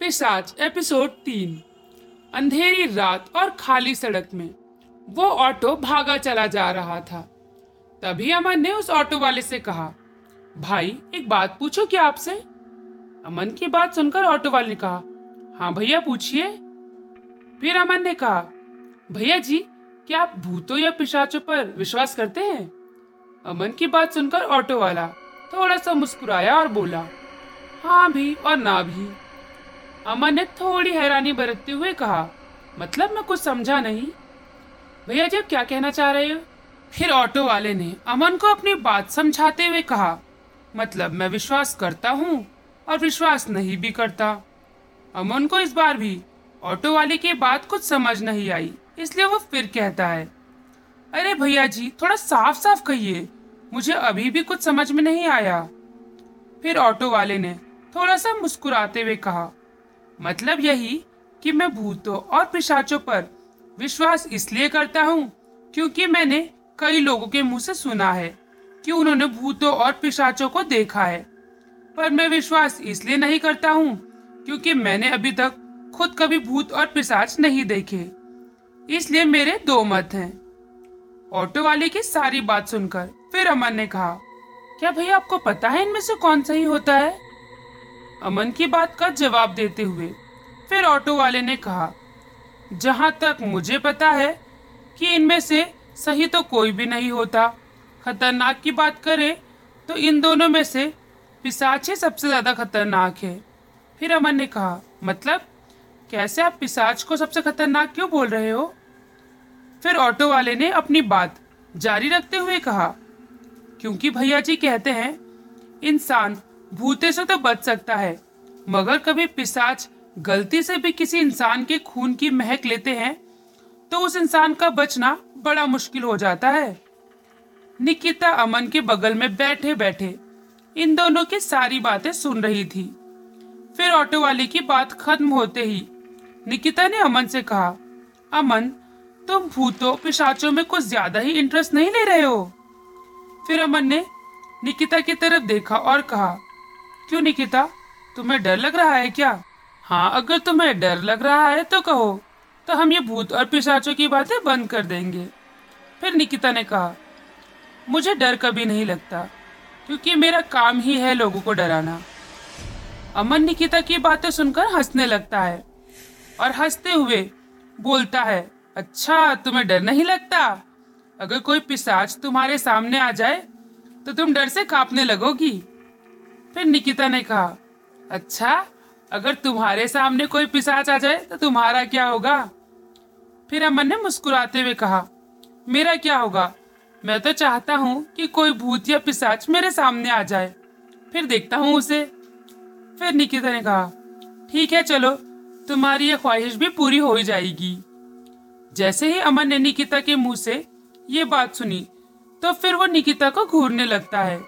पिशाच एपिसोड तीन। अंधेरी रात और खाली सड़क में, वो ऑटो भागा चला जा रहा था। तभी अमन ने उस ऑटो वाले से कहा, भाई, एक बात पूछो क्या आपसे? अमन की बात सुनकर ऑटो वाले ने कहा हाँ भैया, पूछिए। फिर अमन ने कहा, भैया जी, क्या आप भूतों या पिशाचों पर विश्वास करते हैं? अमन की बात सुनकर ऑटो वाला थोड़ा सा मुस्कुराया और बोला हाँ भी और ना भी। अमन ने थोड़ी हैरानी बरतते हुए कहा मतलब मैं कुछ समझा नहीं? भैया जी क्या कहना चाह रहे हो? फिर ऑटो वाले ने अमन को अपनी बात समझाते हुए कहा मतलब मैं विश्वास करता हूँ और विश्वास नहीं भी करता। अमन को इस बार भी ऑटो वाले की बात कुछ समझ नहीं आई, इसलिए वो फिर कहता है, अरे भैया जी, थोड़ा साफ़ साफ़ कहिए, मुझे अभी भी कुछ समझ में नहीं आया। फिर ऑटो वाले ने थोड़ा सा मुस्कुराते हुए कहा मतलब यही कि मैं भूतों और पिशाचों पर विश्वास इसलिए करता हूँ क्योंकि मैंने कई लोगों के मुँह से सुना है कि उन्होंने भूतों और पिशाचों को देखा है। पर मैं विश्वास इसलिए नहीं करता हूँ क्योंकि मैंने अभी तक खुद कभी भूत और पिशाच नहीं देखे। इसलिए मेरे दो मत हैं। ऑटो वाले की सारी बात सुनकर फिर अमन ने कहा, क्या भैया आपको पता है इनमें से कौन सही होता है? अमन की बात का जवाब देते हुए, फिर ऑटो वाले ने कहा, जहाँ तक मुझे पता है कि इनमें से सही तो कोई भी नहीं होता। खतरनाक की बात करें तो इन दोनों में से पिसाच ही सबसे ज़्यादा खतरनाक है। फिर अमन ने कहा मतलब? कैसे आप पिसाच को सबसे खतरनाक क्यों बोल रहे हो? फिर ऑटो वाले ने अपनी बात जारी रखते हुए कहा, क्योंकि भैया जी कहते हैं, इंसान भूते से तो बच सकता है। मगर कभी पिसाच गलती से भी किसी इंसान के खून की महक लेते हैं तो उस इंसान का बचना बड़ा मुश्किल हो जाता है। निकिता अमन के बगल में बैठे बैठे इन दोनों की सारी बातें सुन रही थी। फिर ऑटो वाले की बात खत्म होते ही निकिता ने अमन से कहा, अमन, तुम भूतों, पिशाचों में कुछ ज़्यादा ही इंटरेस्ट नहीं ले रहे हो? फिर अमन ने निकिता की तरफ़ देखा और कहा क्यों निकिता? तुम्हें डर लग रहा है क्या? हाँ अगर तुम्हें डर लग रहा है तो कहो तो हम ये भूत और पिशाचों की बातें बंद कर देंगे। फिर निकिता ने कहा, मुझे डर कभी नहीं लगता, क्योंकि मेरा काम ही है लोगों को डराना। अमन निकिता की बातें सुनकर हंसने लगता है और हँसते हुए बोलता है अच्छा तुम्हें डर नहीं लगता? अगर कोई पिशाच तुम्हारे सामने आ जाए तो तुम डर से कांपने लगोगी। फिर निकिता ने कहा अच्छा अगर तुम्हारे सामने कोई पिसाच आ जाए तो तुम्हारा क्या होगा? फिर अमन ने मुस्कुराते हुए कहा, मेरा क्या होगा? मैं तो चाहता हूँ कि कोई भूत या पिशाच मेरे सामने आ जाए। फिर देखता हूँ उसे। फिर निकिता ने कहा, ठीक है, चलो, तुम्हारी ये ख्वाहिश भी पूरी ही जाएगी। जैसे ही अमन ने निकिता के मुँह से ये बात सुनी तो फिर वो निकिता को घूरने लगता है।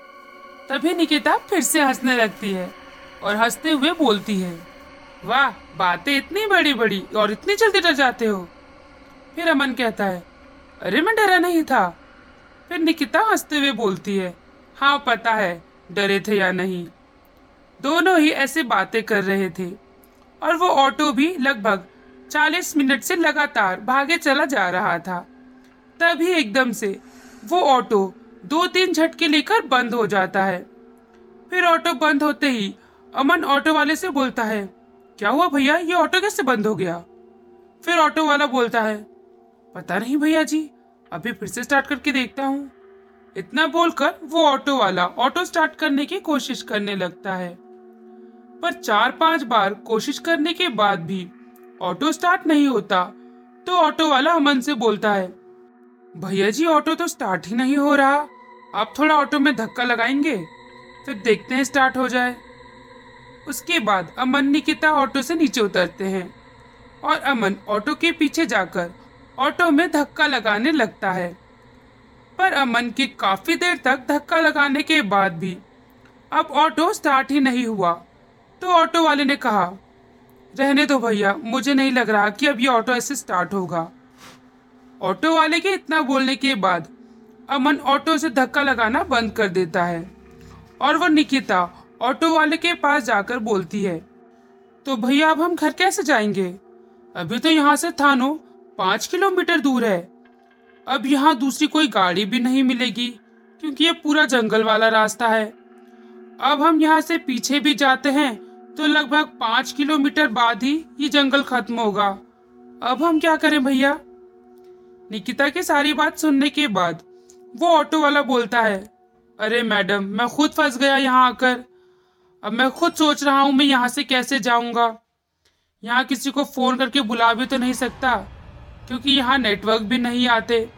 तभी निकिता फिर से हंसने लगती है और हँसते हुए बोलती है, वाह, बातें इतनी बड़ी बड़ी और इतनी जल्दी डर जाते हो। फिर अमन कहता है, अरे, मैं डरा नहीं था। फिर निकिता हँसते हुए बोलती है हाँ पता है, डरे थे या नहीं। दोनों ही ऐसे बातें कर रहे थे और वो ऑटो भी लगभग चालीस मिनट से लगातार भागे चला जा रहा था। तभी एकदम से वो ऑटो दो तीन झटके लेकर बंद हो जाता है। फिर ऑटो बंद होते ही अमन ऑटो वाले से बोलता है, क्या हुआ भैया? ये ऑटो कैसे बंद हो गया? फिर ऑटो वाला बोलता है, पता नहीं भैया जी, अभी फिर से स्टार्ट करके देखता हूँ। इतना बोलकर वो ऑटो वाला ऑटो स्टार्ट करने की कोशिश करने लगता है। पर चार पाँच बार कोशिश करने के बाद भी ऑटो स्टार्ट नहीं होता तो ऑटो वाला अमन से बोलता है, भैया जी, ऑटो तो स्टार्ट ही नहीं हो रहा। आप थोड़ा ऑटो में धक्का लगाएँगे? फिर देखते हैं स्टार्ट हो जाए। उसके बाद अमन निकिता ऑटो से नीचे उतरते हैं और अमन ऑटो के पीछे जाकर ऑटो में धक्का लगाने लगता है। पर अमन के काफ़ी देर तक धक्का लगाने के बाद भी अब ऑटो स्टार्ट ही नहीं हुआ। तो ऑटो वाले ने कहा, रहने दो भैया, मुझे नहीं लग रहा कि अब ये ऑटो ऐसे स्टार्ट होगा। ऑटो वाले के इतना बोलने के बाद अमन ऑटो से धक्का लगाना बंद कर देता है। और वो निकिता ऑटो वाले के पास जाकर बोलती है तो भैया अब हम घर कैसे जाएँगे? अभी तो यहाँ से थानो पाँच किलोमीटर दूर है। अब यहाँ दूसरी कोई गाड़ी भी नहीं मिलेगी, क्योंकि ये पूरा जंगल वाला रास्ता है। अब हम यहाँ से पीछे भी जाते हैं तो लगभग पाँच किलोमीटर बाद ही ये जंगल खत्म होगा। अब हम क्या करें भैया? निकिता की सारी बात सुनने के बाद वो ऑटो वाला बोलता है, अरे मैडम, मैं खुद फंस गया यहाँ आकर। अब मैं खुद सोच रहा हूँ मैं यहाँ से कैसे जाऊँगा। यहाँ किसी को फ़ोन करके बुला भी तो नहीं सकता, क्योंकि यहाँ नेटवर्क भी नहीं आते।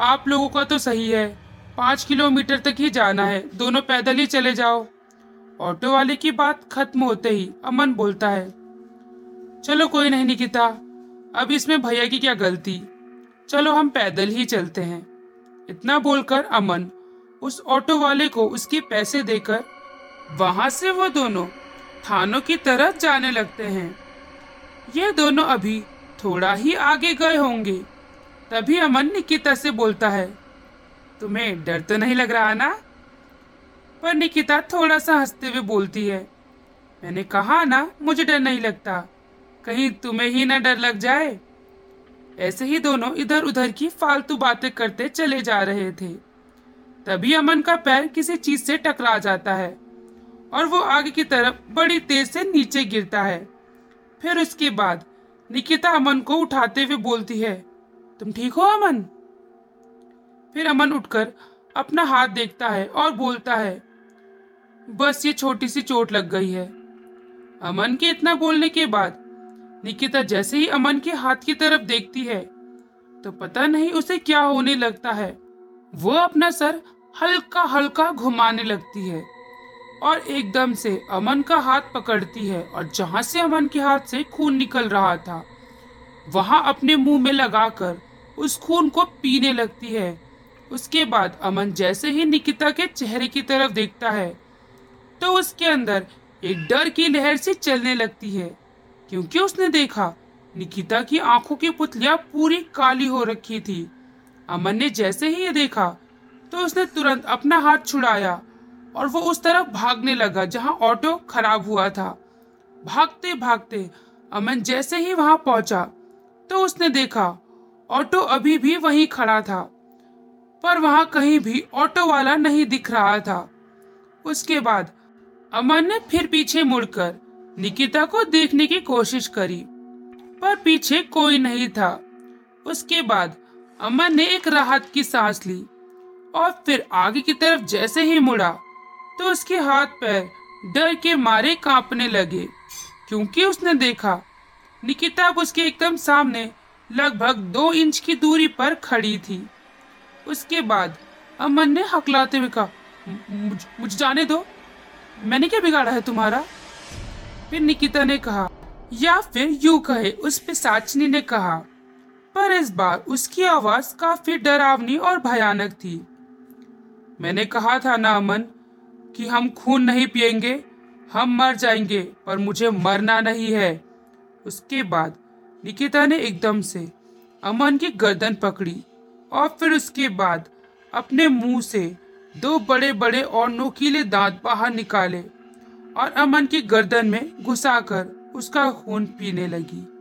आप लोगों का तो सही है, पाँच किलोमीटर तक ही जाना है, दोनों पैदल ही चले जाओ। ऑटो वाले की बात खत्म होते ही अमन बोलता है, चलो कोई नहीं निकिता, अब इसमें भैया की क्या गलती? चलो हम पैदल ही चलते हैं। इतना बोलकर अमन उस ऑटो वाले को उसके पैसे देकर वहाँ से वो दोनों थानों की तरफ़ जाने लगते हैं। ये दोनों अभी थोड़ा ही आगे गए होंगे, तभी अमन निकिता से बोलता है, तुम्हें डर तो नहीं लग रहा ना? पर निकिता थोड़ा सा हँसते हुए बोलती है, मैंने कहा ना, मुझे डर नहीं लगता। कहीं तुम्हें ही ना डर लग जाए? ऐसे ही दोनों इधर उधर की फालतू बातें करते चले जा रहे थे। तभी अमन का पैर किसी चीज़ से टकरा जाता है और वो आगे की तरफ़ बड़ी तेज से नीचे गिरता है। फिर उसके बाद निकिता अमन को उठाते हुए बोलती है, तुम ठीक हो अमन? फिर अमन उठकर अपना हाथ देखता है और बोलता है, बस ये छोटी सी चोट लग गई है। अमन के इतना बोलने के बाद निकिता जैसे ही अमन के हाथ की तरफ़ देखती है तो पता नहीं उसे क्या होने लगता है। वो अपना सर हल्का हल्का घुमाने लगती है और एकदम से अमन का हाथ पकड़ती है और जहाँ से अमन के हाथ से खून निकल रहा था, वहाँ अपने मुँह में लगाकर उस खून को पीने लगती है। उसके बाद अमन जैसे ही निकिता के चेहरे की तरफ़ देखता है तो उसके अंदर एक डर की लहर सी चलने लगती है। क्योंकि उसने देखा, निकिता की आँखों की पुतलियाँ पूरी काली हो रखी थी। अमन ने जैसे ही ये देखा तो उसने तुरंत अपना हाथ छुड़ाया और वो उस तरफ़ भागने लगा, जहाँ ऑटो खराब हुआ था। भागते भागते अमन जैसे ही वहाँ पहुँचा तो उसने देखा, ऑटो अभी भी वहीं खड़ा था, पर वहाँ कहीं भी ऑटो वाला नहीं दिख रहा था। उसके बाद अमन ने फिर पीछे मुड़कर निकिता को देखने की कोशिश करी, पर पीछे कोई नहीं था। उसके बाद अमन ने एक राहत की सांस ली और फिर आगे की तरफ़ जैसे ही मुड़ा तो उसके हाथ पैर डर के मारे कांपने लगे, क्योंकि उसने देखा निकिता उसके एकदम सामने लगभग दो इंच की दूरी पर खड़ी थी। उसके बाद अमन ने हकलाते हुए कहा मुझे, मुझ जाने दो। मैंने क्या बिगाड़ा है तुम्हारा? फिर निकिता ने कहा, या फिर यू कहे, उस पे साचनी ने कहा। पर इस बार उसकी आवाज़ काफ़ी डरावनी और भयानक थी। मैंने कहा था ना अमन, कि हम खून नहीं पिएँगे हम मर जाएँगे, पर मुझे मरना नहीं है। उसके बाद निकिता ने एकदम से अमन की गर्दन पकड़ी और फिर उसके बाद अपने मुँह से दो बड़े बड़े और नोकीले दांत बाहर निकाले। और अमन की गर्दन में घुसाकर उसका खून पीने लगी।